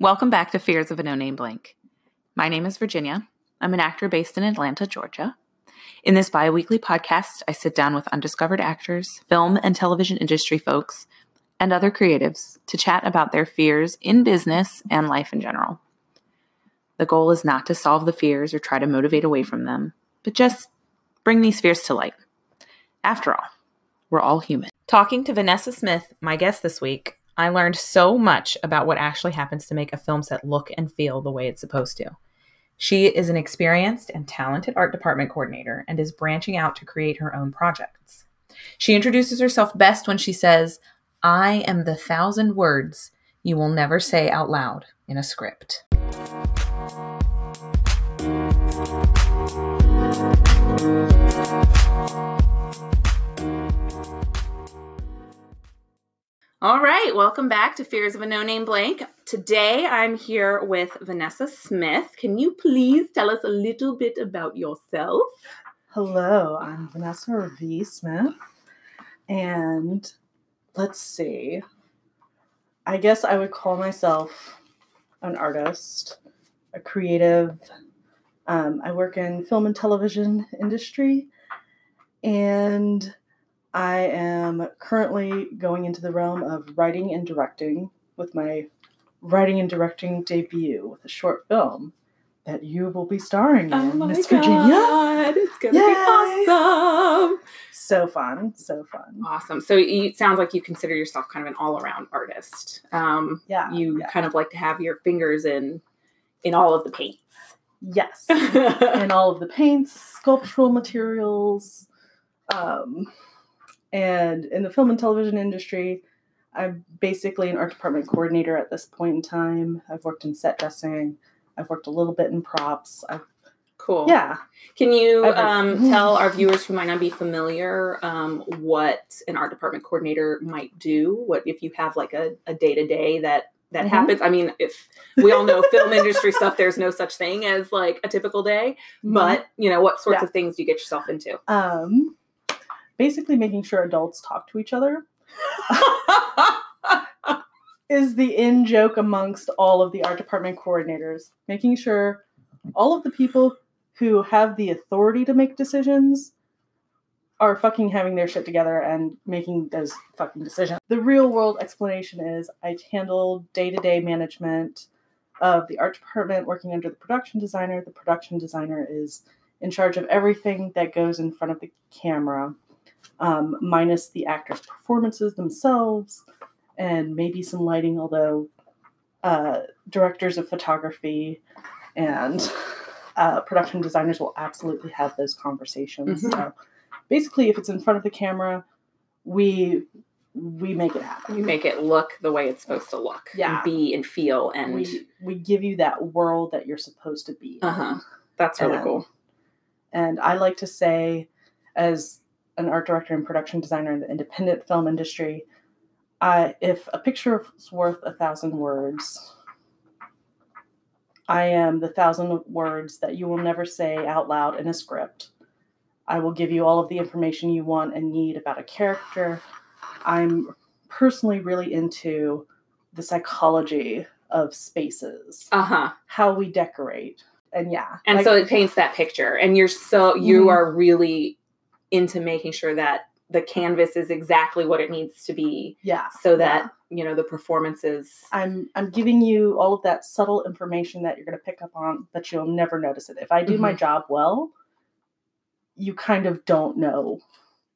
Welcome back to Fears of a No Name Blank. My name is Virginia. I'm an actor based in Atlanta, Georgia. In this bi weekly podcast, I sit down with undiscovered actors, film and television industry folks, and other creatives to chat about their fears in business and life in general. The goal is not to solve the fears or try to motivate away from them, but just bring these fears to light. After all, we're all human. Talking to Vanessa Smith, my guest this week, I learned so much about what actually happens to make a film set look and feel the way it's supposed to. She is an experienced and talented art department coordinator and is branching out to create her own projects. She introduces herself best when she says, I am the thousand words you will never say out loud in a script. All right, welcome back to Fears of a No Name Blank. Today I'm here with Vanessa Smith. Can you please tell us a little bit about yourself? Hello, I'm Vanessa V. Smith, and let's see. I guess I would call myself an artist, a creative. Um, I work in film and television industry, and I am currently going into the realm of writing and directing with my writing and directing debut with a short film that you will be starring Oh in, Miss God, Virginia. It's gonna Yay! be awesome. So fun, so fun. Awesome. So it sounds like you consider yourself kind of an all-around artist. Um, Yeah, you yeah. kind of like to have your fingers in in all of the paints. Yes. and all of the paints, sculptural materials, um, and in the film and television industry, I'm basically an art department coordinator at this point in time. I've worked in set dressing. I've worked a little bit in props. I've, cool. yeah, Can you um, tell our viewers who might not be familiar um, what an art department coordinator might do? What if you have like a day to day that that Mhm. happens? I mean, if we all know film industry stuff, there's no such thing as like a typical day. But you know, what sorts Mm-hmm. Yeah. of things do you get yourself into? um, basically making sure adults talk to each other is the in joke amongst all of the art department coordinators, making sure all of the people who have the authority to make decisions are fucking having their shit together and making those fucking decisions. The real world explanation is I handle day to day management of the art department working under the production designer. The production designer is in charge of everything that goes in front of the camera, um, minus the actors' performances themselves and maybe some lighting, although uh, directors of photography and uh, production designers will absolutely have those conversations. Mhm. So basically, if it's in front of the camera, we we make it happen. you make it look the way it's supposed to look, Yeah. and be and feel, and We we give you that world that you're supposed to be. uh huh. That's really And- cool. And I like to say, as an art director and production designer in the independent film industry, I, if a picture is worth a thousand words, I am the thousand words that you will never say out loud in a script. I will give you all of the information you want and need about a character. I'm personally really into the psychology of spaces, Uh huh. how we decorate. And yeah. and like- so it paints that picture and you're so you Mhm. are really into making sure that the canvas is exactly what it needs to be yeah. so that yeah. you know the performances I'm I'm giving you all of that subtle information that you're going to pick up on, but you'll never notice it. If I do my mm-hmm. job well, you kind of don't know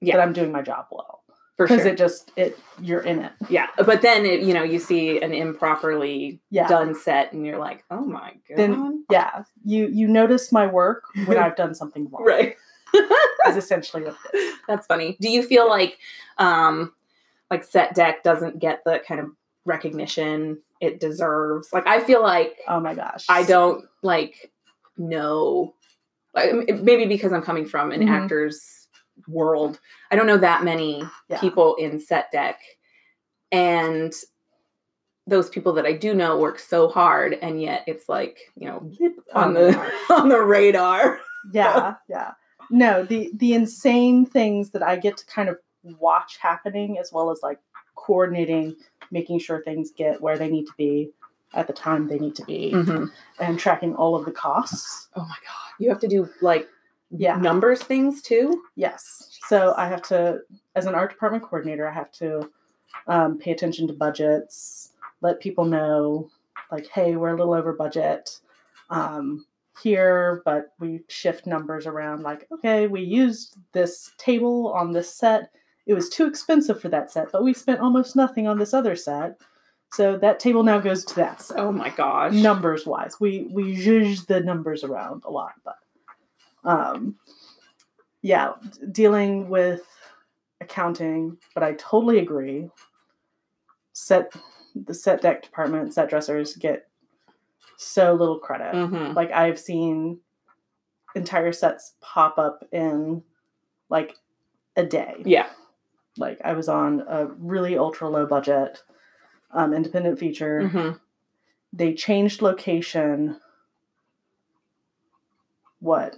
Yeah. that I'm doing my job well for because sure it just it you're in it. yeah but then it, you know you see an improperly Yeah. done set and you're like oh my god Then yeah, you you notice my work when I've done something wrong. right Is essentially what it is. that's funny do you feel like um like set deck doesn't get the kind of recognition it deserves like i feel like Oh my gosh. I don't like know, like, maybe because I'm coming from an Mhm. actor's world, I don't know that many Yeah. people in set deck, and those people that I do know work so hard, and yet it's like you know on the on the radar. yeah, yeah. No, the the insane things that I get to kind of watch happening as well as like coordinating, making sure things get where they need to be. at the time they need to be Mhm. and tracking all of the costs. Oh my god. You have to do like Yeah. numbers things too? Yes. So I have to, as an art department coordinator, I have to um, pay attention to budgets, let people know, like, hey, we're a little over budget um, here, but we shift numbers around. Like, okay, we used this table on this set. It was too expensive for that set, but we spent almost nothing on this other set. So that table now goes to that set Oh my gosh. numbers wise. We we zhuzh the numbers around a lot, but um yeah, dealing with accounting, but I totally agree. Set the set deck department, set dressers get so little credit. Mhm. Like I've seen entire sets pop up in like a day Yeah. like I was on a really ultra low budget um, independent feature. Mhm. They changed location. What?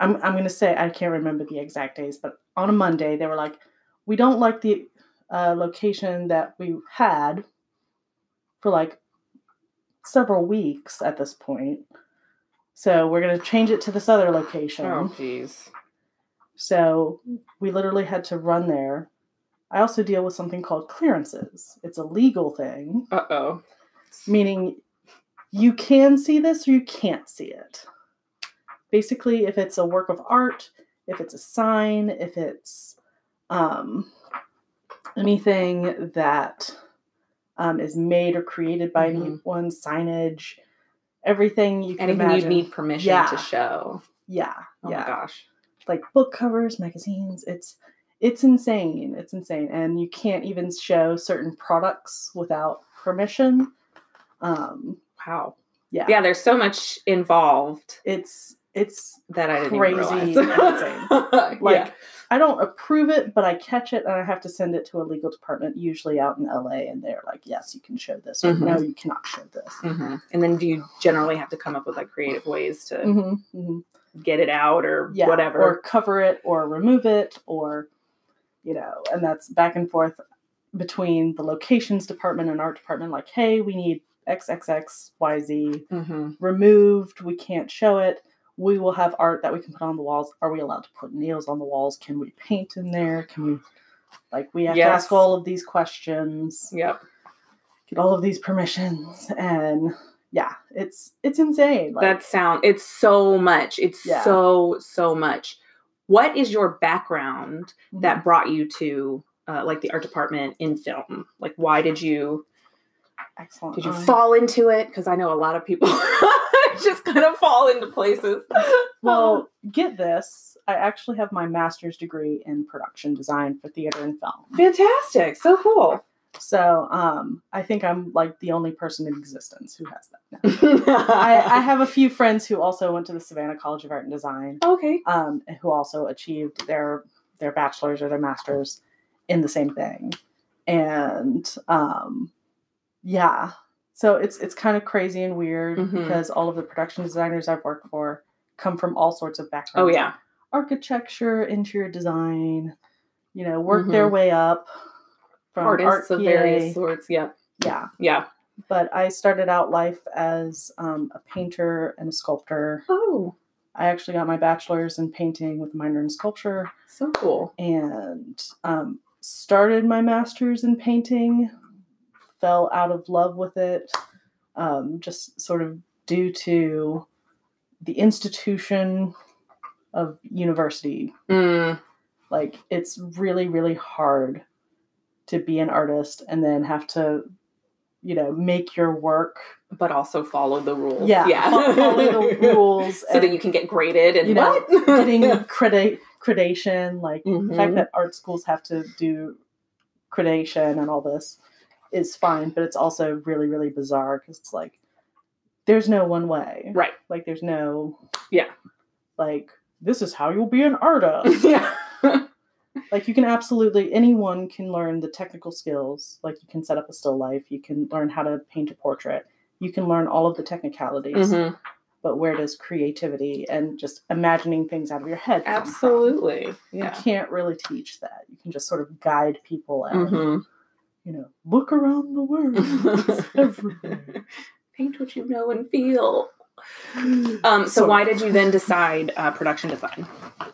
I'm I'm gonna say I can't remember the exact days, but on a Monday they were like, we don't like the uh, location that we had for like several weeks at this point. So we're gonna change it to this other location. Oh jeez. So we literally had to run there. I also deal with something called clearances. It's a legal thing, Uh oh. meaning you can see this or you can't see it. Basically, if it's a work of art, if it's a sign, if it's um, anything that um, is made or created by Mhm. anyone, signage, everything you can Anything imagine. you'd need permission Yeah. to show. Yeah, Oh yeah. my gosh. like book covers, magazines. It's it's insane. It's insane, and you can't even show certain products without permission. Um, Wow. yeah, Yeah, there's so much involved It's it's that I didn't Crazy even and realize. insane. like yeah. I don't approve it, but I catch it and I have to send it to a legal department, usually out in LA, and they're like, "Yes, you can show this," or Mhm. "No, you cannot show this." Mhm. And then do you generally have to come up with like creative ways to hmm hmm get it out or yeah, whatever? or cover it or remove it or you know, and that's back and forth between the locations department and art department like, hey, we need XXXYZ hmm removed, we can't show it. We will have art that we can put on the walls. Are we allowed to put nails on the walls? Can we paint in there? Can we like we have to ask all of these questions, Yep. get all of these permissions and yeah, it's it's insane. Like, that sound it's so much. It's Yeah. so so much. What is your background mhm. that brought you to uh, like the art department in film? Like why did you excellent. did you fall into it? Because I know a lot of people just kind of fall into places. Well, get this. I actually have my master's degree in production design for theater and film. fantastic, so cool. So um, I think I'm like the only person in existence who has that. Now. I, I have a few friends who also went to the Savannah College of Art and Design, okay. um, who also achieved their their bachelor's or their master's in the same thing. And um, yeah, so it's it's kind of crazy and weird Mhm. because all of the production designers I've worked for come from all sorts of backgrounds. Oh yeah. architecture, interior design, you know, work their way up from Artists art of PA. various sorts. Yeah. Yeah, Yeah. but I started out life as um, a painter and a sculptor. Oh, I actually got my bachelor's in painting with a minor in sculpture, so cool. and um, started my master's in painting. Fell out of love with it, um, just sort of due to the institution of university Mm, like it's really really hard to be an artist and then have to you know make your work but also follow the rules. yeah, Yeah. follow the rules so that you can get graded and you know, what? getting credi- gradation like the Mhm. fact that art schools have to do gradation and all this is fine but it's also really really bizarre because it's like there's no one way right. like there's no Yeah. like this is how you'll be an artist yeah. like you can absolutely anyone can learn the technical skills like you can set up a still life you can learn how to paint a portrait you can learn all of the technicalities Mhm. but where does creativity and just imagining things out of your head come from? Absolutely. you Yeah. can't really teach that you can just sort of guide people and Mhm. You know look around the world it's everywhere paint what you know and feel. Um, so, Sort why did you then decide uh, production design?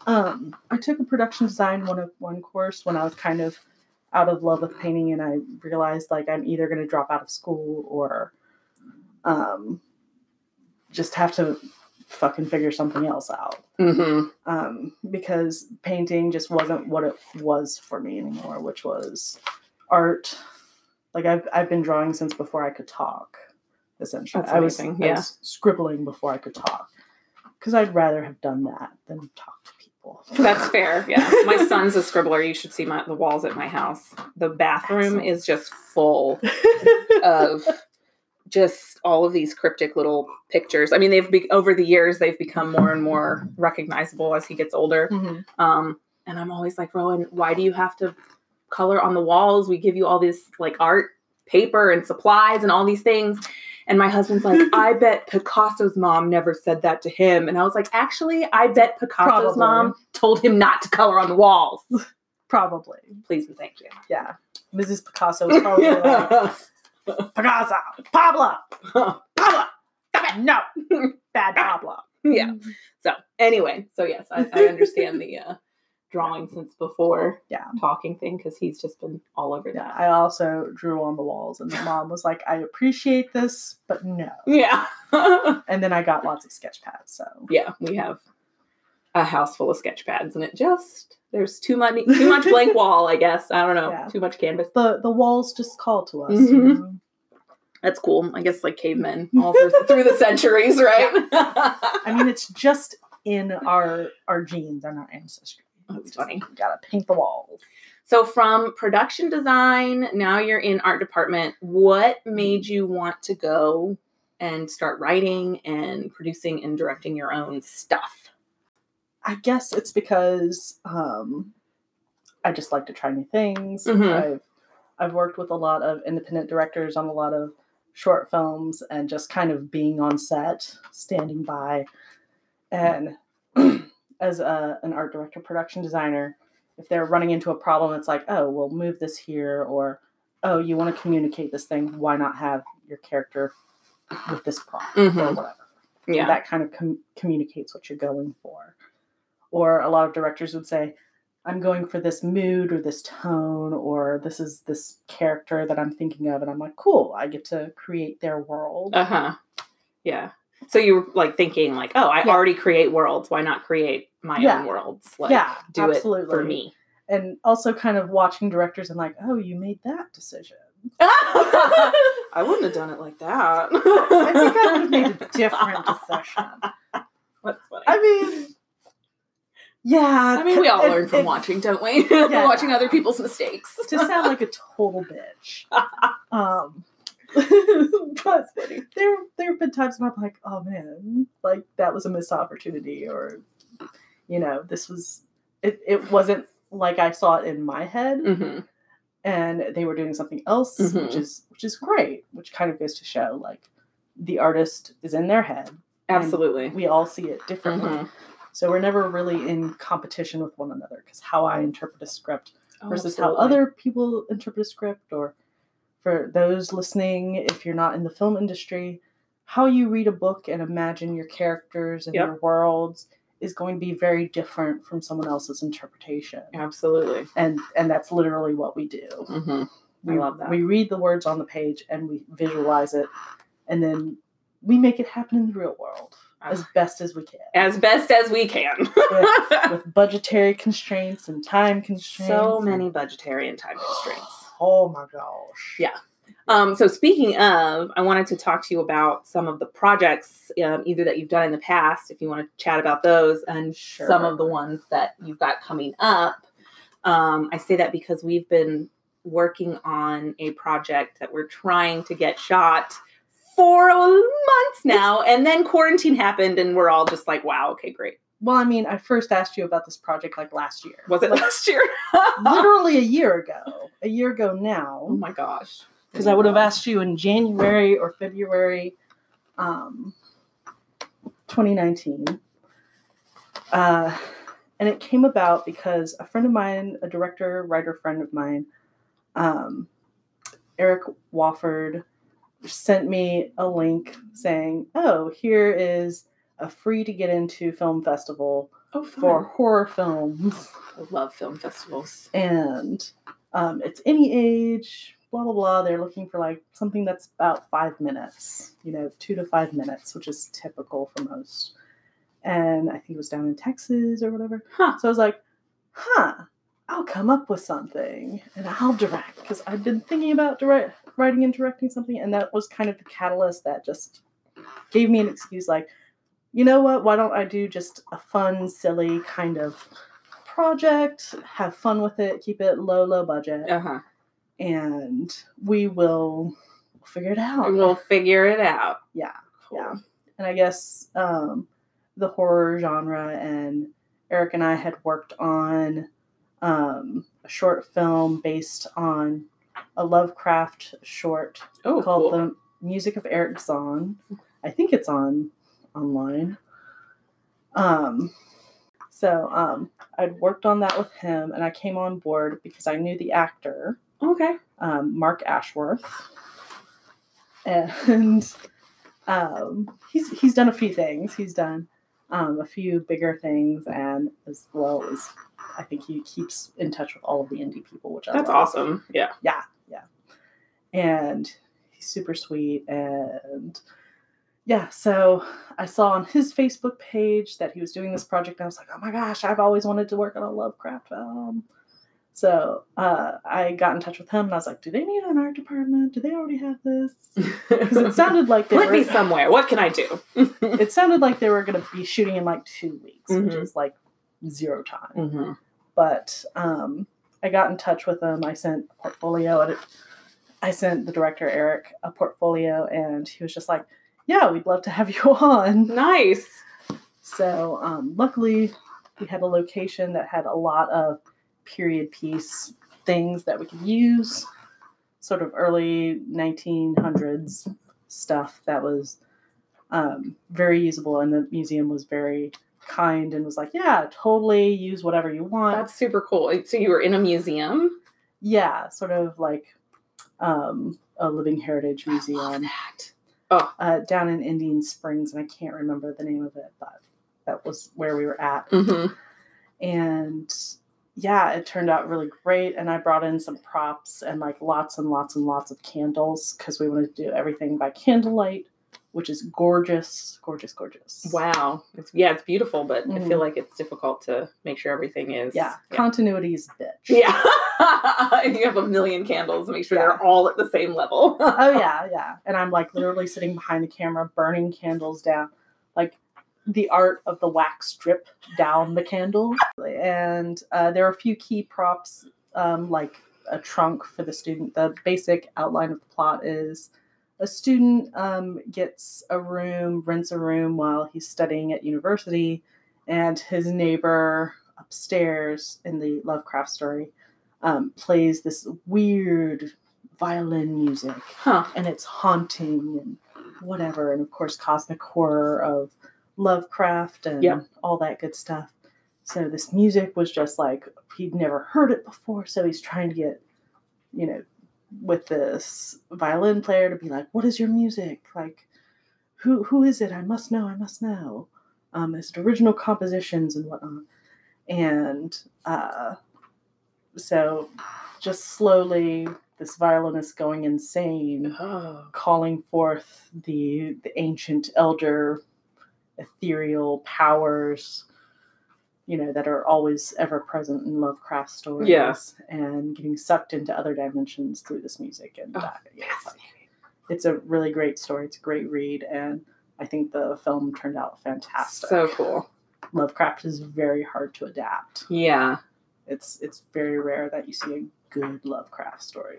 Um, I took a production design one of one course when I was kind of out of love with painting, and I realized like I'm either going to drop out of school or um, just have to fucking figure something else out. Mm-hmm. Um, because painting just wasn't what it was for me anymore, which was art. Like I've I've been drawing since before I could talk. Essentially, That's I was, amazing, I was scribbling before I could talk because I'd rather have done that than talk to people. That's fair. Yeah, my son's a scribbler. You should see my the walls at my house. The bathroom Excellent. is just full of just all of these cryptic little pictures. I mean, they've be- over the years they've become more and more recognizable as he gets older. Mhm. Um, and I'm always like, Rowan, why do you have to color on the walls? We give you all this like art paper and supplies and all these things. And my husband's like, I bet Picasso's mom never said that to him. And I was like, actually, I bet Picasso's Probably. mom told him not to color on the walls. Probably, Please and thank you. yeah. Mrs. Picasso was probably like, Picasso, Pablo, Pablo, stop it, no, bad Pablo. yeah. So anyway, so yes, I, I understand the uh, drawing since before Yeah. talking thing because he's just been all over Yeah, that. I also drew on the walls, and the mom was like, "I appreciate this, but no." Yeah. And then I got lots of sketch pads, so yeah, we have a house full of sketch pads, and it just there's too much too much blank wall. I guess I don't know, Yeah. too much canvas. the the walls just call to us. Mhm. you know? That's cool. I guess like cavemen all through, through the centuries, right? I mean, it's just in our our genes and our ancestry. That's just- funny. Gotta paint the walls. so from production design, now you're in art department. What made you want to go and start writing and producing and directing your own stuff? I guess it's because um, I just like to try new things. Mhm. I've I've worked with a lot of independent directors on a lot of short films and just kind of being on set, standing by, and as a, an art director, production designer, if they're running into a problem, it's like, oh, we'll move this here, or oh, you want to communicate this thing, why not have your character with this prompt or Mhm. whatever Yeah. that kind of com- communicates what you're going for. Or a lot of directors would say, I'm going for this mood or this tone, or this is this character that I'm thinking of. And I'm like, cool, I get to create their world. Uh huh. Yeah. So you were like thinking like, oh, I Yeah. already create worlds. Why not create my Yeah. own worlds? Like, yeah, do it absolutely. for me. And also kind of watching directors and like, oh, you made that decision. I wouldn't have done it like that. I think I would have made a different decision. That's funny. I mean, yeah. I mean, we all it- learn from it- watching, don't we? Yeah. Watching other people's mistakes. to sound like a total bitch. Um, but there there have been times when I'm like, oh man, like that was a missed opportunity, or you know, this was it. It wasn't like I saw it in my head, hmm and they were doing something else, which Mhm. is which is great, which kind of goes to show like the artist is in their head. Absolutely. We all see it differently. Mhm. So we're never really in competition with one another because how I interpret a script Oh, versus how other people interpret a script or for those listening if you're not in the film industry how you read a book and imagine your characters and Yep. your worlds is going to be very different from someone else's interpretation Absolutely. and and that's literally what we do hmm I we, love that. we read the words on the page and we visualize it and then we make it happen in the real world as best as we can As best as we can. with budgetary constraints and time constraints so many budgetary and time constraints. Oh my gosh Yeah. Um, so speaking of, I wanted to talk to you about some of the projects, um, either that you've done in the past, if you want to chat about those, and some of the ones that you've got coming up. Um, I say that because we've been working on a project that we're trying to get shot for months now, and then quarantine happened, and we're all just like, "Wow, okay, great." Well, I mean, I first asked you about this project like last year. Was it Like, last year? literally a year ago? A year ago now. oh my gosh! because I would have asked you in January or February, um, 2019. Uh, and it came about because a friend of mine, a director, writer friend of mine, um, Eric Wofford, sent me a link saying, "Oh, here is a free to get into film festival Oh, for horror films, I love film festivals. and um, it's any age." Blah blah blah. They're looking for like something that's about five minutes, you know, two to five minutes, which is typical for most. And I think it was down in Texas or whatever. Huh. So I was like, huh, I'll come up with something and I'll direct because I've been thinking about direct, writing and directing something, and that was kind of the catalyst that just gave me an excuse like, you know what, why don't I do just a fun, silly kind of project, have fun with it, keep it low, low budget, Uh huh. and we will figure it out. We'll figure it out. Yeah, Cool. yeah. And I guess um, the horror genre, and Eric and I had worked on um, a short film based on a Lovecraft short Oh, called cool. The Music of Erich Zann. I think it's on online. Um, so um, I'd worked on that with him, and I came on board because I knew the actor okay. um, Mark Ashworth, and um, he's he's done a few things. He's done um, a few bigger things, and as well as I think he keeps in touch with all of the indie people, which I That's love. awesome. Yeah. Yeah, yeah, and he's super sweet, and yeah. So I saw on his Facebook page that he was doing this project, and I was like, oh my gosh, I've always wanted to work on a Lovecraft film. So uh, I got in touch with him and I was like, "Do they need an art department? Do they already have this?" Because it sounded like they Put were, me somewhere. What can I do? it sounded like they were going to be shooting in like two weeks, which Mhm. is like zero time. mm-hmm. But um, I got in touch with them. I sent a portfolio. And I sent the director Eric a portfolio, and he was just like, "Yeah, we'd love to have you on." Nice. So um, luckily, we had a location that had a lot of period piece things that we could use, sort of early 1900s stuff that was um, very usable, and the museum was very kind and was like, "Yeah, totally use whatever you want." That's super cool. So you were in a museum. yeah, sort of like um, a living heritage I love museum that. uh, down in Indian Springs, and I can't remember the name of it, but that was where we were at. Mm-hmm. and yeah, it turned out really great. And I brought in some props and like lots and lots and lots of candles because we wanted to do everything by candlelight, which is gorgeous, gorgeous, gorgeous. Wow. It's yeah, it's beautiful, but I Mhm. feel like it's difficult to make sure everything is Yeah, Yeah. continuity is a bitch. Yeah. and you have a million candles, make sure Yeah. they're all at the same level. oh yeah, yeah. And I'm like literally sitting behind the camera, burning candles down, like the art of the wax drip down the candle. And uh, there are a few key props, um, like a trunk for the student. The basic outline of the plot is a student um, gets a room, rents a room while he's studying at university, and his neighbor upstairs in the Lovecraft story um, plays this weird violin music. Huh. and it's haunting and whatever and of course cosmic horror of lovecraft and all that good stuff. So this music was just like he'd never heard it before so he's trying to get you know with this violin player to be like what is your music? Like who who is it? I must know i must know. Um is it original compositions and whatnot. And uh so just slowly this violinist going insane Oh. calling forth the the ancient elder ethereal powers you know that are always ever present in lovecraft stories Yeah. and getting sucked into other dimensions through this music and Oh, uh, yeah, it's, like- it's a really great story it's a great read and i think the film turned out fantastic So cool. lovecraft is very hard to adapt Yeah. it's it's very rare that you see a good lovecraft story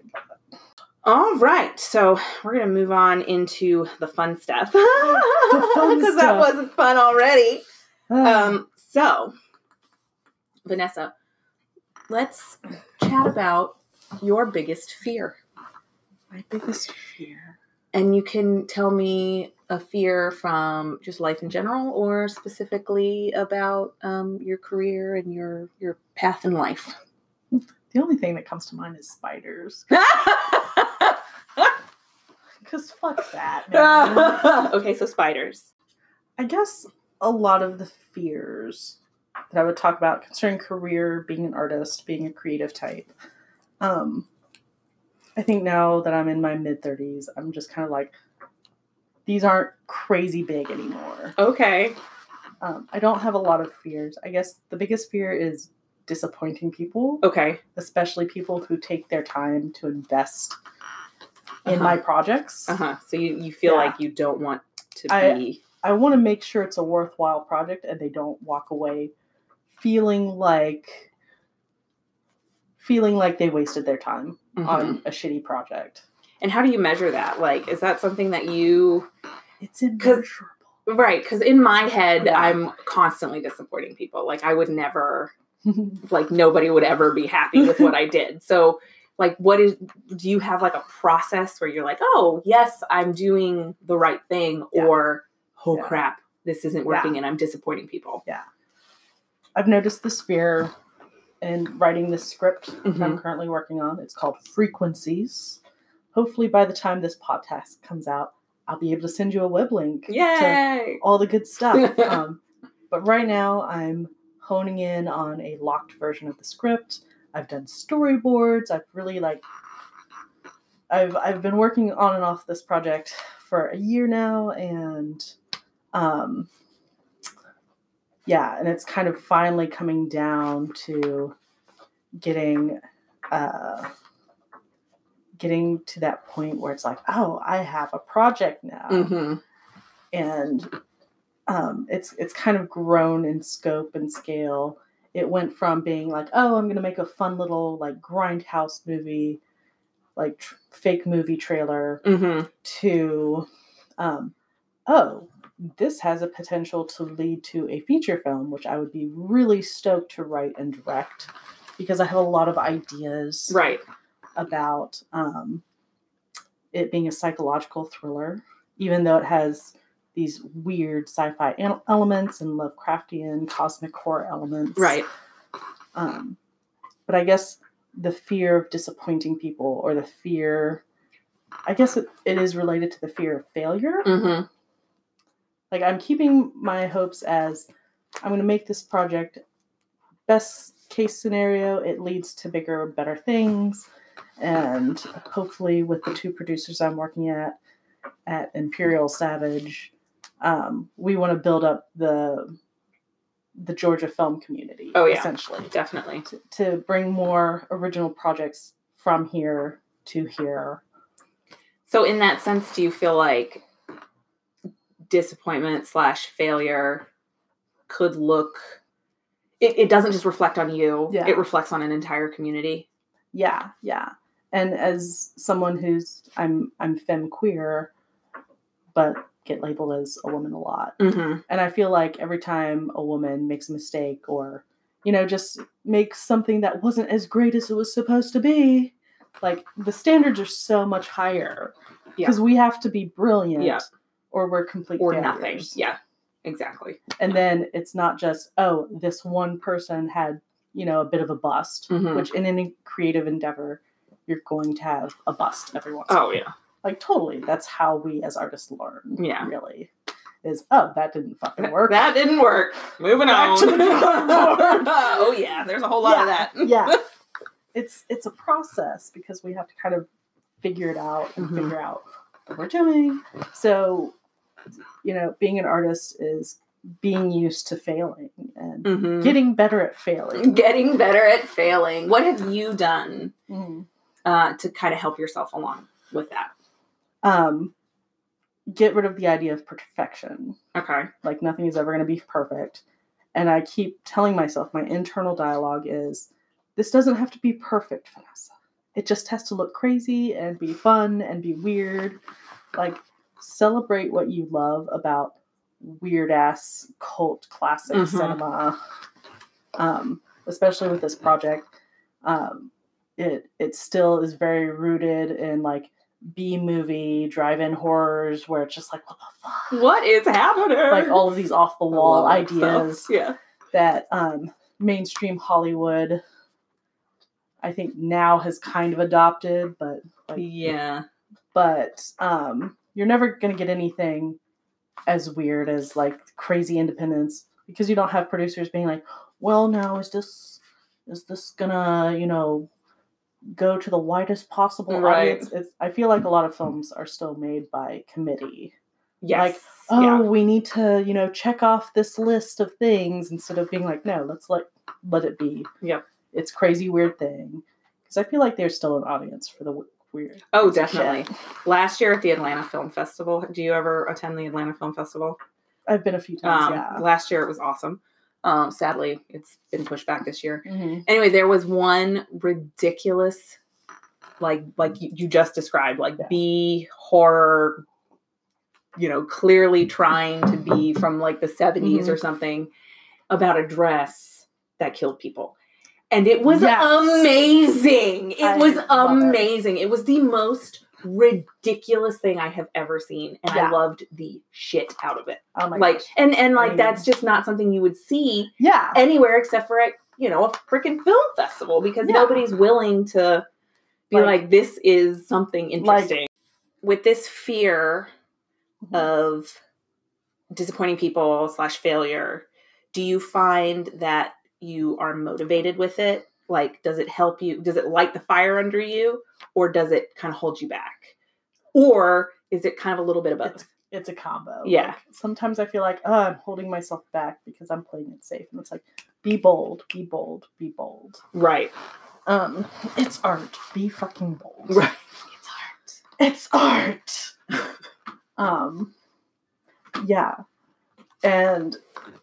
All right, so we're gonna move on into the fun stuff fun because that wasn't fun already. Um, so Vanessa, let's chat about your biggest fear, my biggest fear and you can tell me a fear from just life in general, or specifically about um, your career and your your path in life. The only thing that comes to mind is spiders. Because fuck that, okay, so spiders. I guess a lot of the fears that I would talk about concerning career, being an artist, being a creative type. Um, I think now that I'm in my mid 30s, I'm just kind of like, these aren't crazy big anymore. Okay. Um, I don't have a lot of fears. I guess the biggest fear is disappointing people, Okay. especially people who take their time to invest in Uh-huh. my projects. Uh huh. So you, you feel Yeah. like you don't want to I- be. I want to make sure it's a worthwhile project and they don't walk away feeling like feeling like they wasted their time Mhm. on a shitty project. And how do you measure that? Like, is that something that you. It's immeasurable. Right. Because in my head, Yeah. I'm constantly disappointing people. Like, I would never. Like, nobody would ever be happy with what I did. So. Like, what is, do you have like a process where you're like, oh, yes, I'm doing the right thing, Yeah. or, oh Yeah. crap, this isn't working and I'm disappointing people? I've noticed this fear in writing this script that Mm-hmm. I'm currently working on. It's called Frequencies. Hopefully, by the time this podcast comes out, I'll be able to send you a web link to all the good stuff. um, but right now, I'm honing in on a locked version of the script. I've done storyboards. I've really like, I've I've been working on and off this project for a year now, and um, yeah, and it's kind of finally coming down to getting uh getting to that point where it's like oh i have a project now. Hmm and um, it's it's kind of grown in scope and scale. It went from being like, oh, I'm gonna make a fun little like grindhouse movie, like tr- fake movie trailer, hmm to, um, oh, this has a potential to lead to a feature film, which I would be really stoked to write and direct because I have a lot of ideas Right. about um, it being a psychological thriller, even though it has these weird sci-fi elements and Lovecraftian cosmic horror elements. Right. Um, but I guess the fear of disappointing people, or the fear, I guess it, it is related to the fear of failure. hmm Like I'm keeping my hopes as I'm going to make this project. Best case scenario, it leads to bigger, better things, and hopefully, with the two producers I'm working at at Imperial Savage, um, we want to build up the the Georgia film community. Oh, yeah. essentially Definitely. to, to bring more original projects from here to here. So, in that sense, do you feel like disappointment slash failure could look? It, it doesn't just reflect on you. Yeah. It reflects on an entire community. Yeah, yeah. And as someone who's I'm I'm femme queer, but get labeled as a woman a lot. Mm-hmm. And I feel like every time a woman makes a mistake or, you know, just makes something that wasn't as great as it was supposed to be, like the standards are so much higher. Yeah. Because we have to be brilliant Yeah. Or we're complete Or failures. nothing. Yeah. Exactly. And then it's not just, oh, this one person had, you know, a bit of a bust, Mhm. which in any creative endeavor, you're going to have a bust every once in a Oh yeah. Like totally. That's how we as artists learn. Yeah. Really. Is oh, that didn't fucking work. That didn't work. Moving Back on. oh yeah. There's a whole lot of that. yeah. It's it's a process because we have to kind of figure it out and Mhm. figure out what we're doing. So, you know, being an artist is being used to failing and Mhm. getting better at failing. Getting better at failing. What have you done Mhm. uh, to kind of help yourself along with that? Um, get rid of the idea of perfection. Okay. Like nothing is ever going to be perfect. And I keep telling myself, my internal dialogue is, this doesn't have to be perfect, Vanessa. It just has to look crazy and be fun and be weird. Like, celebrate what you love about weird ass cult classic Mhm. cinema. Um, especially with this project, um, it it still is very rooted in like B movie drive-in horrors, where it's just like, what the fuck? What is happening? like all of these off the wall I love that ideas stuff. Yeah. that um, mainstream Hollywood, I think now has kind of adopted, but like, Yeah. but um, you're never gonna get anything as weird as like crazy independence because you don't have producers being like, well, now is this is this gonna you know go to the widest possible Right. audience? It's, I feel like a lot of films are still made by committee. Yes. Like, Oh, yeah. we need to you know check off this list of things instead of being like, no, let's let let it be. Yep. It's crazy weird thing because I feel like there's still an audience for the weird. Oh, definitely. Last year at the Atlanta Film Festival, do you ever attend the Atlanta Film Festival? I've been a few times. Um, yeah. Last year it was awesome. Um, sadly, it's been pushed back this year. Mhm. Anyway, there was one ridiculous, like like you, you just described, like Yeah. B horror. You know, clearly trying to be from like the 70s Mm-hmm. or something about a dress that killed people. And it was Yes. amazing. It I was love it. amazing. It. was the most ridiculous thing I have ever seen. And Yeah. I loved the shit out of it. Oh my like gosh. and and like that's just not something you would see yeah. anywhere except for at you know a freaking film festival because Yeah. nobody's willing to be Like- like, this is something interesting with this fear Mhm. of disappointing people slash failure do you find that you are motivated with it like does it help you does it light the fire under you or does it kind of hold you back or is it kind of a little bit of both It's it's a combo. Yeah. Like, sometimes I feel like, oh, I'm holding myself back because I'm playing it safe. And it's like, be bold, be bold, be bold. right Um, it's art. Be fucking bold. right it's art It's art. um, yeah, and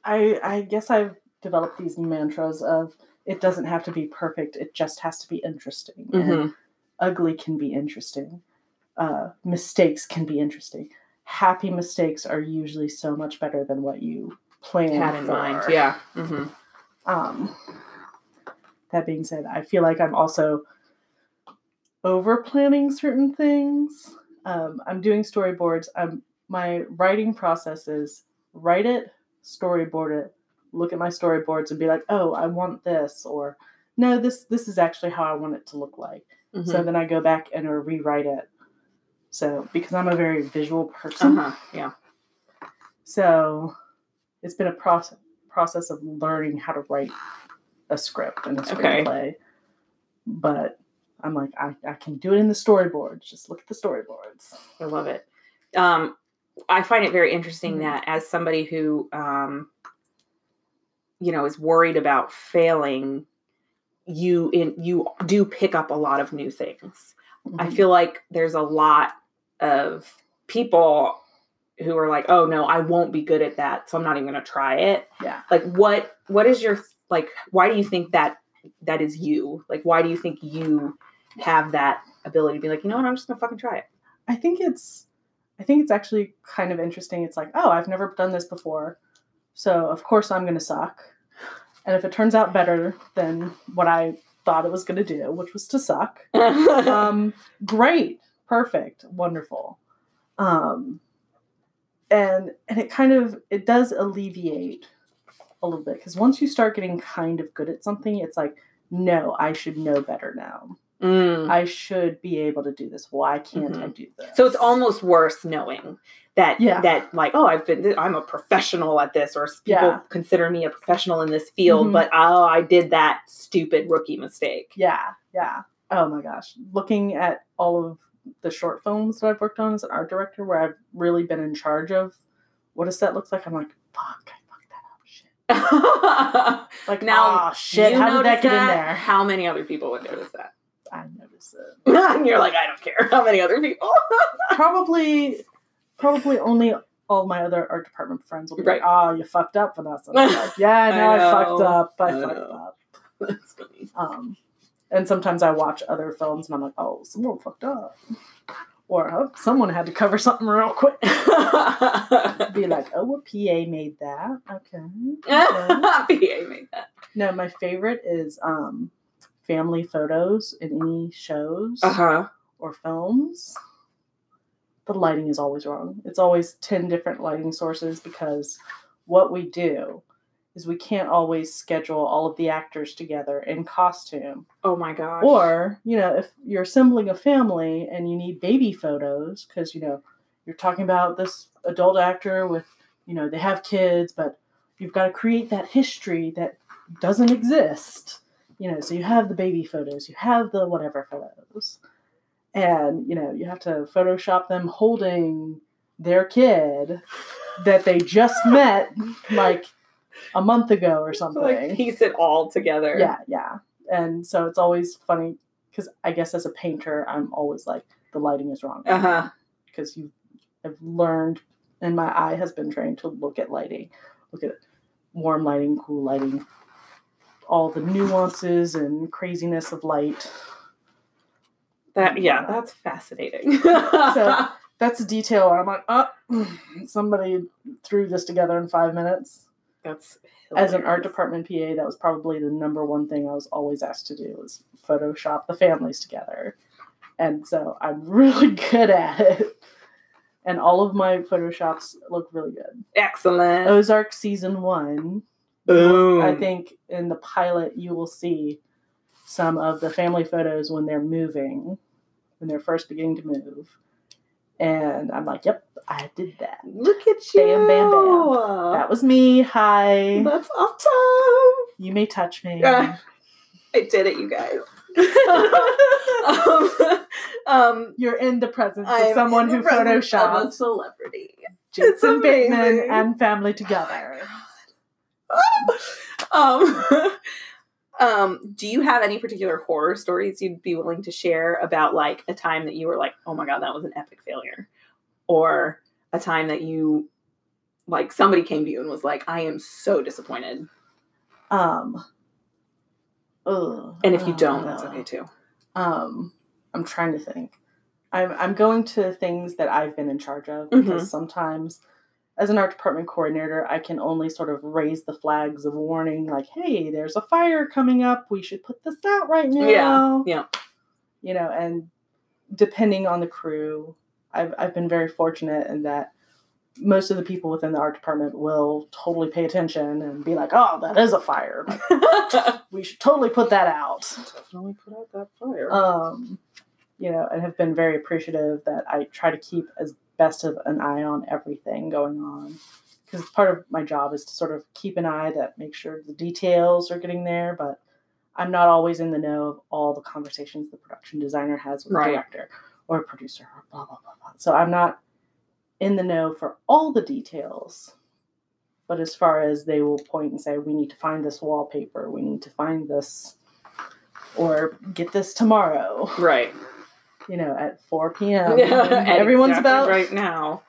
I I guess I've developed these mantras of it doesn't have to be perfect. It just has to be interesting. And Mhm. ugly can be interesting. Uh, mistakes can be interesting. Happy mistakes are usually so much better than what you planned had in for. mind yeah hmm Um, that being said, I feel like I'm also over planning certain things. Um, I'm doing storyboards. I'm my writing process is write it, storyboard it, look at my storyboards and be like, oh, I want this, or no, this this is actually how I want it to look like. Mm-hmm. So then I go back and or rewrite it. So because I'm a very visual person, uh-huh yeah so it's been a process process of learning how to write a script and a Okay. screenplay. But I'm like, I, I can do it in the storyboards. Just look at the storyboards. I love it. Um, I find it very interesting Mhm. that as somebody who, um, you know, is worried about failing, you in you do pick up a lot of new things. I Mhm. feel like there's a lot of people who are like, "Oh no, I won't be good at that, so I'm not even going to try it." Yeah. Like, what what is your like? Why do you think that that is you? Like, why do you think you have that ability to be like, you know what, I'm just gonna fucking try it? I think it's I think it's actually kind of interesting. It's like, oh, I've never done this before. So of course I'm gonna suck. And if it turns out better than what I thought it was gonna do, which was to suck, um, great, perfect, wonderful. Um, and and it kind of it does alleviate a little bit because once you start getting kind of good at something, it's like, no, I should know better now. Mm. I should be able to do this. Why can't I do this? So it's almost worse knowing that Yeah. that like oh I've been I'm a professional at this or people Yeah. consider me a professional in this field Mhm. but oh I did that stupid rookie mistake. Yeah, yeah. Oh my gosh. Looking at all of the short films that I've worked on as an art director where I've really been in charge of what a set looks like, I'm like, fuck, I fucked that up. Shit. Like, now now, shit, how did that get in there? How many other people would notice that? I notice it. and you're like I don't care how many other people. Probably, probably only all my other art department friends will be Right. like, oh, you fucked up, Vanessa. And I'm like, yeah, I know I, fucked up. I, I fucked know. up. That's funny. Um, and sometimes I watch other films and I'm like, oh, someone fucked up. Or oh, someone had to cover something real quick. be like, oh, a PA made that. Okay. okay. PA made that. no, my favorite is um, family photos in any shows Uh huh. or films. The lighting is always wrong. It's always 10 different lighting sources because what we do is we can't always schedule all of the actors together in costume. Oh my gosh. Or, you know, if you're assembling a family and you need baby photos, because, you know, you're talking about this adult actor with, you know, they have kids, but you've got to create that history that doesn't exist. You know, so you have the baby photos, you have the whatever photos. And, you know, you have to Photoshop them holding their kid that they just met like a month ago or something. like piece it all together. Yeah, yeah. And so it's always funny because I guess as a painter, I'm always like, the lighting is wrong. Uh huh. Because you have learned, and my eye has been trained to look at lighting, look at warm lighting, cool lighting, all the nuances and craziness of light. That yeah, that's fascinating. So that's a detail where I'm like, oh, somebody threw this together in five minutes. that's As an art department PA, that was probably the number one thing I was always asked to do was Photoshop the families together. And so I'm really good at it. And all of my Photoshops look really good. Excellent. Ozark season one, Boom. I think in the pilot you will see some of the family photos when they're moving, when they're first beginning to move. And I'm like, yep, I did that. Look at you. Bam, bam, bam. That was me. Hi. That's awesome. You may touch me. Ah. I did it, you guys. um, um, You're in the presence I'm of someone who of a photoshopped celebrity. Jason Bateman and family together. um, um, do you have any particular horror stories you'd be willing to share about like a time that you were like, oh my god, that was an epic failure, or a time that you like somebody came to you and was like, I am so disappointed, Um. ugh, and if you uh, don't, that's okay too. Um, I'm trying to think. I'm I'm going to things that I've been in charge of because Mm-hmm. sometimes, as an art department coordinator, I can only sort of raise the flags of warning, like, "Hey, there's a fire coming up. We should put this out right now." Yeah, yeah. You know, and depending on the crew, I've I've been very fortunate in that most of the people within the art department will totally pay attention and be like, "Oh, that is a fire. Like, we should totally put that out." Definitely put out that fire. um, you know, and have been very appreciative that I try to keep as best of an eye on everything going on. Because part of my job is to sort of keep an eye that make sure the details are getting there, but I'm not always in the know of all the conversations the production designer has with Right. the director or producer or blah blah blah blah. So I'm not in the know for all the details. But as far as they will point and say, we need to find this wallpaper, we need to find this or get this tomorrow, right. You know, at 4 p.m. Yeah, everyone's exactly about right now.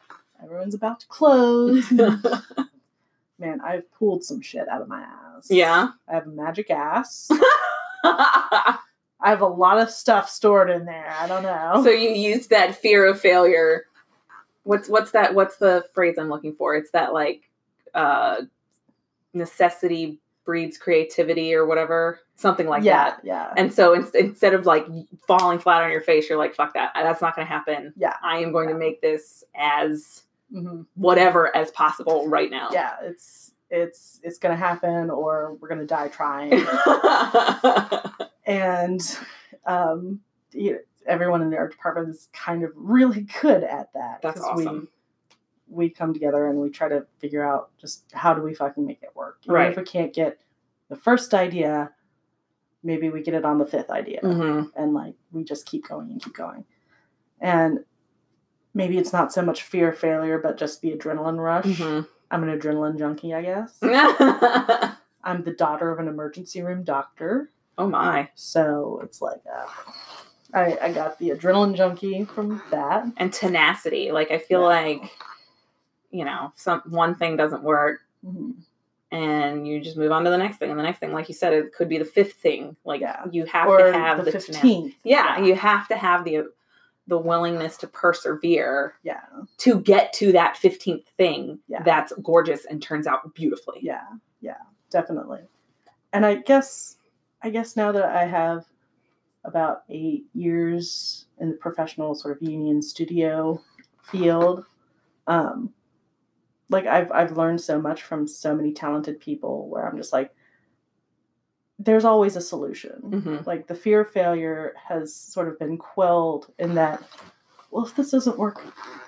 everyone's about to close. Man, I've pulled some shit out of my ass. yeah. I have a magic ass. I have a lot of stuff stored in there. I don't know. so you used that fear of failure. What's what's that? What's the phrase I'm looking for? It's that like uh, necessity breeds creativity or whatever, something like yeah, that. yeah. And so in, instead of like falling flat on your face, you're like, "Fuck that! That's not going to happen. Yeah. I am going to make this as hmm whatever as possible right now." Yeah, it's it's it's gonna happen or we're gonna die trying. and um you know, everyone in the art department is kind of really good at that. That's awesome. We, we come together and we try to figure out just how do we fucking make it work. Even Right. if we can't get the first idea, maybe we get it on the fifth idea. Mhm. And like we just keep going and keep going. And maybe it's not so much fear of failure, but just the adrenaline rush. Mhm. I'm an adrenaline junkie, I guess. I'm the daughter of an emergency room doctor. oh my! So it's like, uh, I, I got the adrenaline junkie from that. And tenacity. Like I feel Yeah. like, you know, some one thing doesn't work, Mhm. And you just move on to the next thing and the next thing. Like you said, it could be the fifth thing. Like Yeah. you have Or to have the the, tenacity. fifteenth. Yeah, you have to have the the willingness to persevere Yeah, to get to that 15th thing Yeah. that's gorgeous and turns out beautifully. yeah, yeah, definitely. And I guess, I guess now that I have about eight years in the professional sort of union studio field, um, like I've I've learned so much from so many talented people where I'm just like there's always a solution. Mhm. Like the fear of failure has sort of been quelled in that well if this doesn't work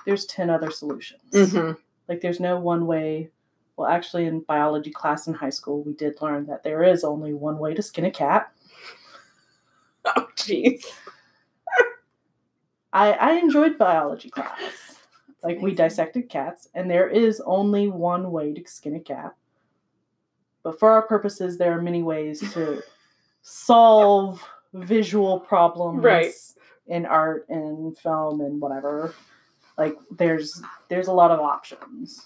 there's 10 other solutions. Mhm. Like there's no one way well actually in biology class in high school we did learn that there is only one way to skin a cat. Oh, jeez. I I enjoyed biology class. Like we dissected cats, and there is only one way to skin a cat. But for our purposes, there are many ways to solve visual problems Right. in art and film and whatever. Like there's there's a lot of options.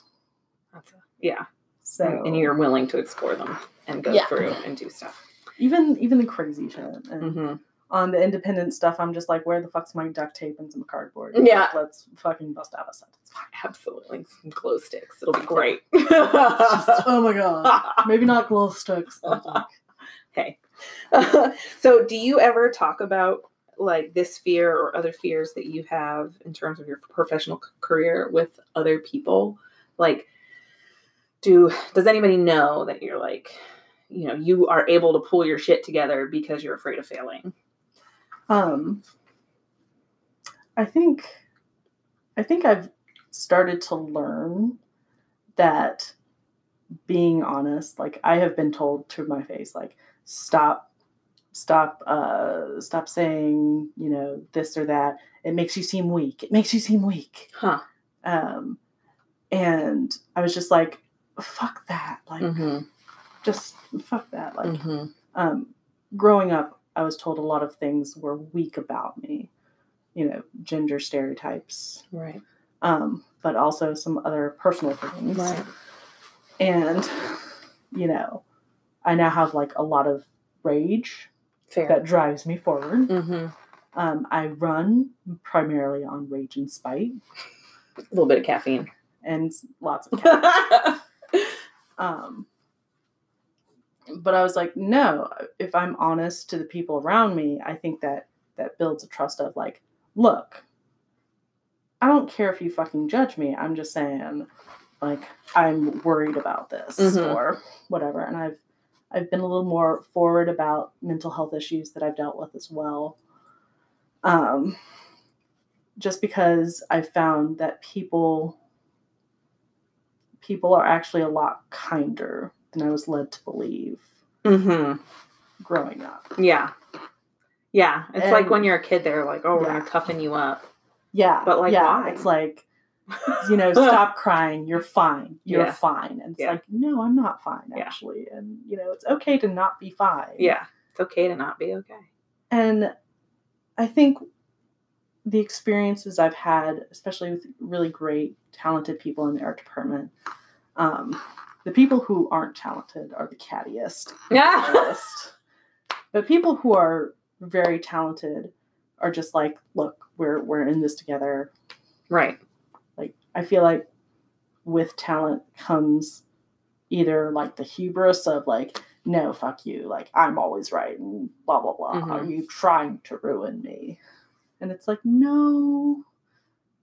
That's a, yeah. So And, and you're willing to explore them and go Yeah. through and do stuff. even even the crazy shit and hmm on the independent stuff, I'm just like, where the fuck's my duct tape and some cardboard? Yeah. let's fucking bust out a sentence. Absolutely. Some glow sticks. It'll be great. Just- oh my god. Maybe not glow sticks. like, okay. so, do you ever talk about like this fear or other fears that you have in terms of your professional career with other people? Like, do does anybody know that you're like, you know, you are able to pull your shit together because you're afraid of failing? Um, I think, I think I've started to learn that being honest, like I have been told to my face, like stop, stop, uh, stop saying, you know, this or that. It makes you seem weak. It makes you seem weak. Huh. Um, and I was just like, fuck that. Like, Mm-hmm. just fuck that. Like, mm-hmm. um, growing up, I was told a lot of things were weak about me, you know, gender stereotypes, Right. um, but also some other personal things. Right. And, you know, I now have like a lot of rage Fair. that drives me forward. mm-hmm. Um, I run primarily on rage and spite A little bit of caffeine. and lots of caffeine. um, but I was like, no, if I'm honest to the people around me, I think that that builds a trust of like, look, I don't care if you fucking judge me. I'm just saying, like, I'm worried about this Mhm. or whatever. And I've I've been a little more forward about mental health issues that I've dealt with as well. Um, just because I found that people people are actually a lot kinder than I was led to believe mm-hmm. growing up. Yeah. Yeah. It's like when you're a kid, they're like, oh, we're going to toughen you up. Yeah, But, like, yeah, why? it's like you know, stop crying. You're fine. You're Yeah. fine. And it's Yeah. like, no, I'm not fine Yeah. actually. And you know, it's okay to not be fine. Yeah. It's okay to not be okay. And I think the experiences I've had, especially with really great, talented people in the art department, um, the people who aren't talented are the cattiest. Yeah. But people who are very talented are just like, look, we're we're in this together. right. Like I feel like with talent comes either like the hubris of like, no, fuck you, like I'm always right and blah blah blah. Are Mhm. you trying to ruin me? And it's like, no,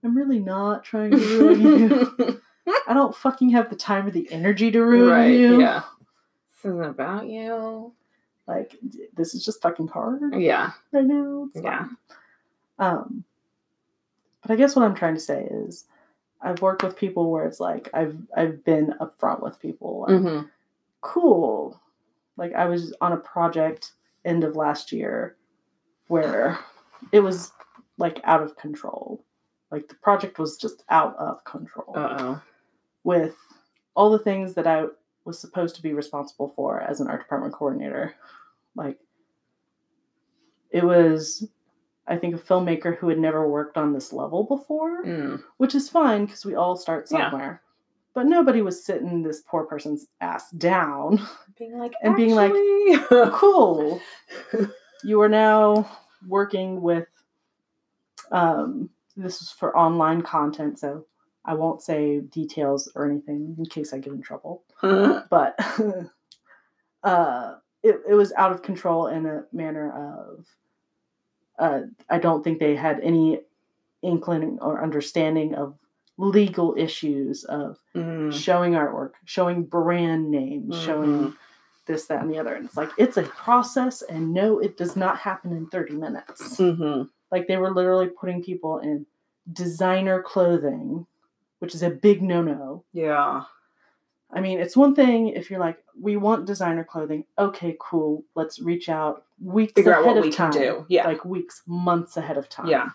I'm really not trying to ruin you. I don't fucking have the time or the energy to ruin right. you. Yeah. This isn't about you. Like this is just fucking hard Yeah. right now. Yeah. fine. Um, but I guess what I'm trying to say is, I've worked with people where it's like I've I've been upfront with people. Like, Mm-hmm. Cool. Like I was on a project end of last year where it was like out of control. Like the project was just out of control Uh oh. With all the things that I was supposed to be responsible for as an art department coordinator. Like, it was, I think, a filmmaker who had never worked on this level before, Mm. which is fine because we all start Yeah. somewhere. But nobody was sitting this poor person's ass down. Being like, And being like, cool. You are now working with, um, this is for online content, so I won't say details or anything in case I get in trouble. but uh, it, it was out of control in a manner of uh, I don't think they had any inkling or understanding of legal issues of Mm. showing artwork, showing brand names, showing this, that, and the other. And it's like it's a process, and no, it does not happen in 30 minutes. Mhm. Like they were literally putting people in designer clothing, which is a big no-no. Yeah. I mean, it's one thing if you're like, we want designer clothing. Okay, cool. Let's reach out weeks Figure out what of we time. can do. Yeah. Like weeks, months ahead of time. yeah.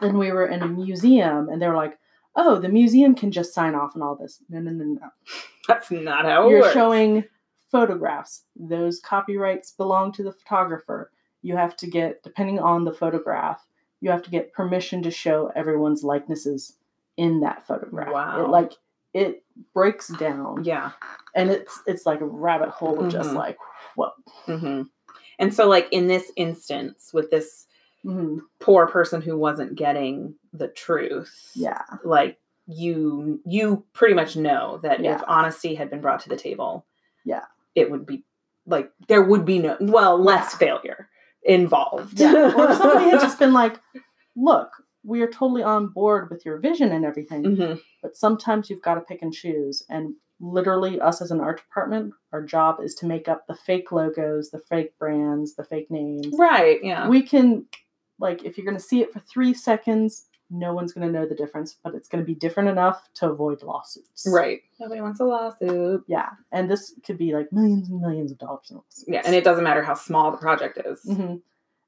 And we were in a museum, and they were like, "Oh, the museum can just sign off on all this." No, no, no, no. That's not how it You're works. showing photographs. Those copyrights belong to the photographer. You have to get, depending on the photograph, you have to get permission to show everyone's likenesses in that photograph. Wow. It like it breaks down, Yeah. and it's it's like a rabbit hole of just Mhm. like what. hmm And so, like in this instance, with this hmm poor person who wasn't getting the truth, Yeah, like you, you pretty much know that Yeah. if honesty had been brought to the table, Yeah. it would be like there would be no well less failure involved. yeah. or if somebody had just been like, "Look, we are totally on board with your vision and everything, Mhm. but sometimes you've got to pick and choose and literally us as an art department our job is to make up the fake logos the fake brands the fake names right? Yeah. we can like if you're going to see it for three seconds no one's going to know the difference but it's going to be different enough to avoid lawsuits right. Nobody wants a lawsuit. yeah and this could be like millions and millions of dollars in lawsuits. Yeah, and it doesn't matter how small the project is. Mhm.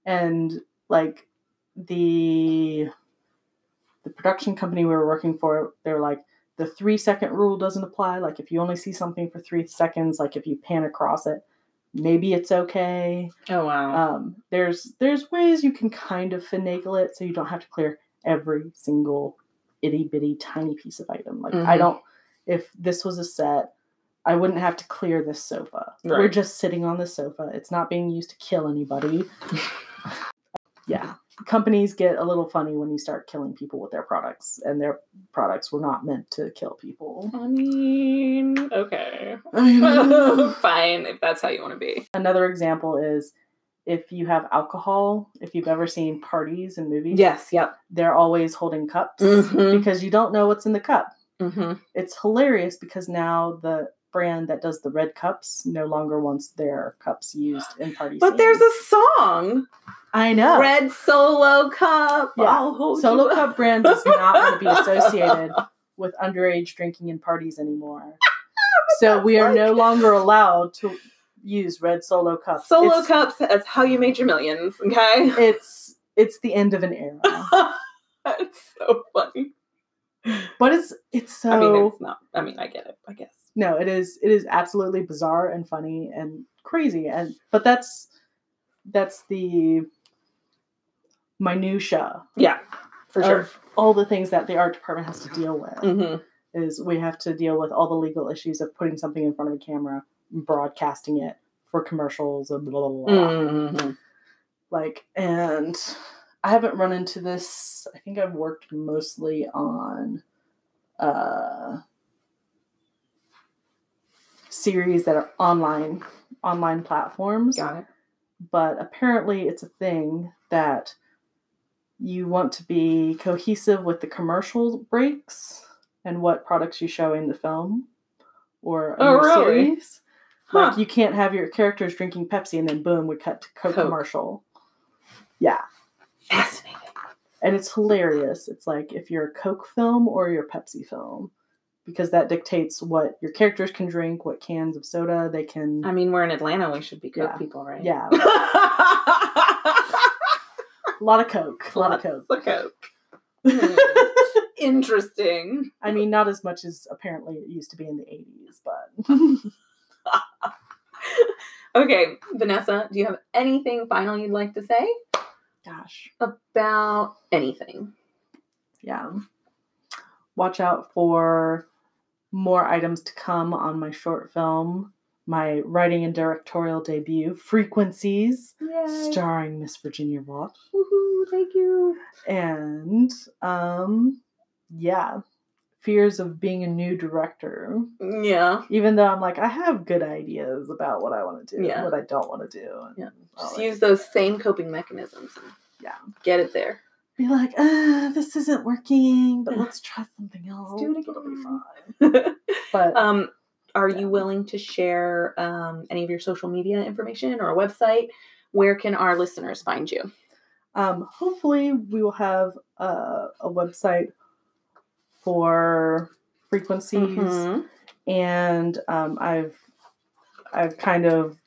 and like the the production company we were working for they're like the three second rule doesn't apply. Like if you only see something for three seconds like if you pan across it maybe it's okay. Oh wow. um, there's there's ways you can kind of finagle it so you don't have to clear every single itty bitty tiny piece of item. Like i Mhm. don't if this was a set i wouldn't have to clear this sofa. We're just sitting on the sofa. It's not being used to kill anybody. Yeah companies get a little funny when you start killing people with their products and their products were not meant to kill people I mean, okay. Fine, if that's how you want to be. Another example is if you have alcohol if you've ever seen parties and movies Yes, yep. they're always holding cups Mhm. because you don't know what's in the cup hmm it's hilarious because now the brand that does the red cups no longer wants their cups used in party But there's a song, I know Red Solo Cup. Yeah. Solo Cup brand does not want to be associated with underage drinking in parties anymore. so we are no longer allowed to use red Solo Cups. Solo it's, Cups. That's how you made your millions. Okay. It's it's the end of an era, That's so funny. but it's it's so I mean, it's not. I mean, I get it. I guess. No, it is it is absolutely bizarre and funny and crazy and but that's that's the minutia Yeah, for sure. all the things that the art department has to deal with. hmm is we have to deal with all the legal issues of putting something in front of a camera, and broadcasting it for commercials and blah blah blah. hmm Like, and I haven't run into this. I think I've worked mostly on uh, series that are online online platforms Got it. but apparently it's a thing that you want to be cohesive with the commercial breaks and what products you show in the film or Oh, really? series. Like you can't have your characters drinking Pepsi and then boom, we cut to Coke, Coke. commercial. Yeah. Fascinating. And it's hilarious. It's like if you're a Coke film or your Pepsi film. Because that dictates what your characters can drink, what cans of soda they can I mean, we're in Atlanta. We should be Coke Yeah. people, right? Yeah. a lot of Coke. A lot of Coke. Coke. Hmm. Interesting. I mean, not as much as apparently it used to be in the 80s, but Okay, Vanessa, do you have anything final you'd like to say gosh, about anything? yeah. Watch out for more items to come on my short film, my writing and directorial debut, Frequencies, Yay. starring Miss Virginia Watt. Woohoo, thank you. And, um, yeah, fears of being a new director. Yeah. Even though I'm like, I have good ideas about what I want to do, Yeah. and what I don't want to do. and Yeah. Just use those same coping mechanisms. and Yeah. Get it there. Be like, ah, this isn't working, but let's try something else. do it again. It'll be fine. But um, are Yeah. you willing to share um, any of your social media information or a website? Where can our listeners find you? um, hopefully, we will have uh, a website for frequencies, Mhm. and um, I've I've kind of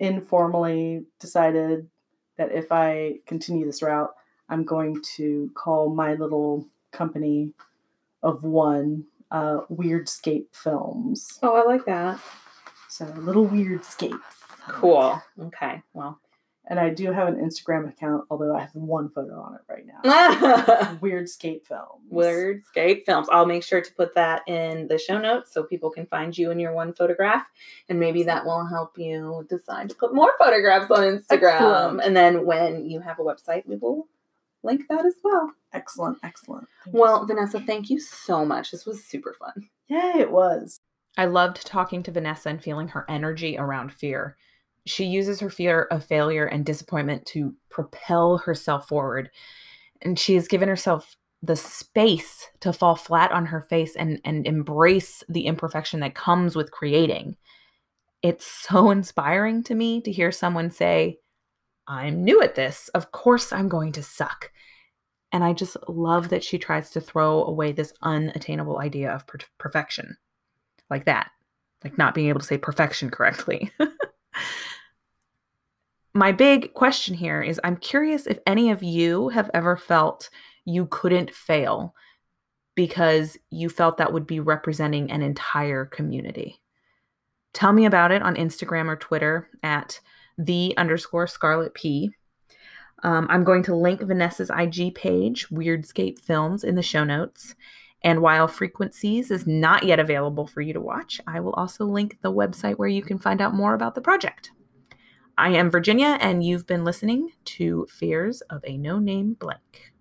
informally decided that if I continue this route, I'm going to call my little company of one uh, Weirdscape Films. Oh, I like that. So little Weirdscapes. Cool. Okay. Well. And I do have an Instagram account, although I have one photo on it right now. Weirdscape Films. Wordscape Films. I'll make sure to put that in the show notes so people can find you in your one photograph. And maybe that will help you decide to put more photographs on Instagram. Excellent. And then when you have a website, we will link that as well. Excellent, excellent. Thank Well, so Vanessa, thank you so much. This was super fun. Yay, it was. I loved talking to Vanessa and feeling her energy around fear. She uses her fear of failure and disappointment to propel herself forward. And she has given herself the space to fall flat on her face and, and embrace the imperfection that comes with creating. It's so inspiring to me to hear someone say, I'm new at this. Of course, I'm going to suck. And I just love that she tries to throw away this unattainable idea of per- perfection like that, like not being able to say perfection correctly. My big question here is I'm curious if any of you have ever felt you couldn't fail because you felt that would be representing an entire community. Tell me about it on Instagram or Twitter at the underscore Scarlet P. Um, I'm going to link Vanessa's IG page, Weirdscape Films, in the show notes. And while Frequencies is not yet available for you to watch, I will also link the website where you can find out more about the project. I am Virginia, and you've been listening to Fears of a No Name Blank.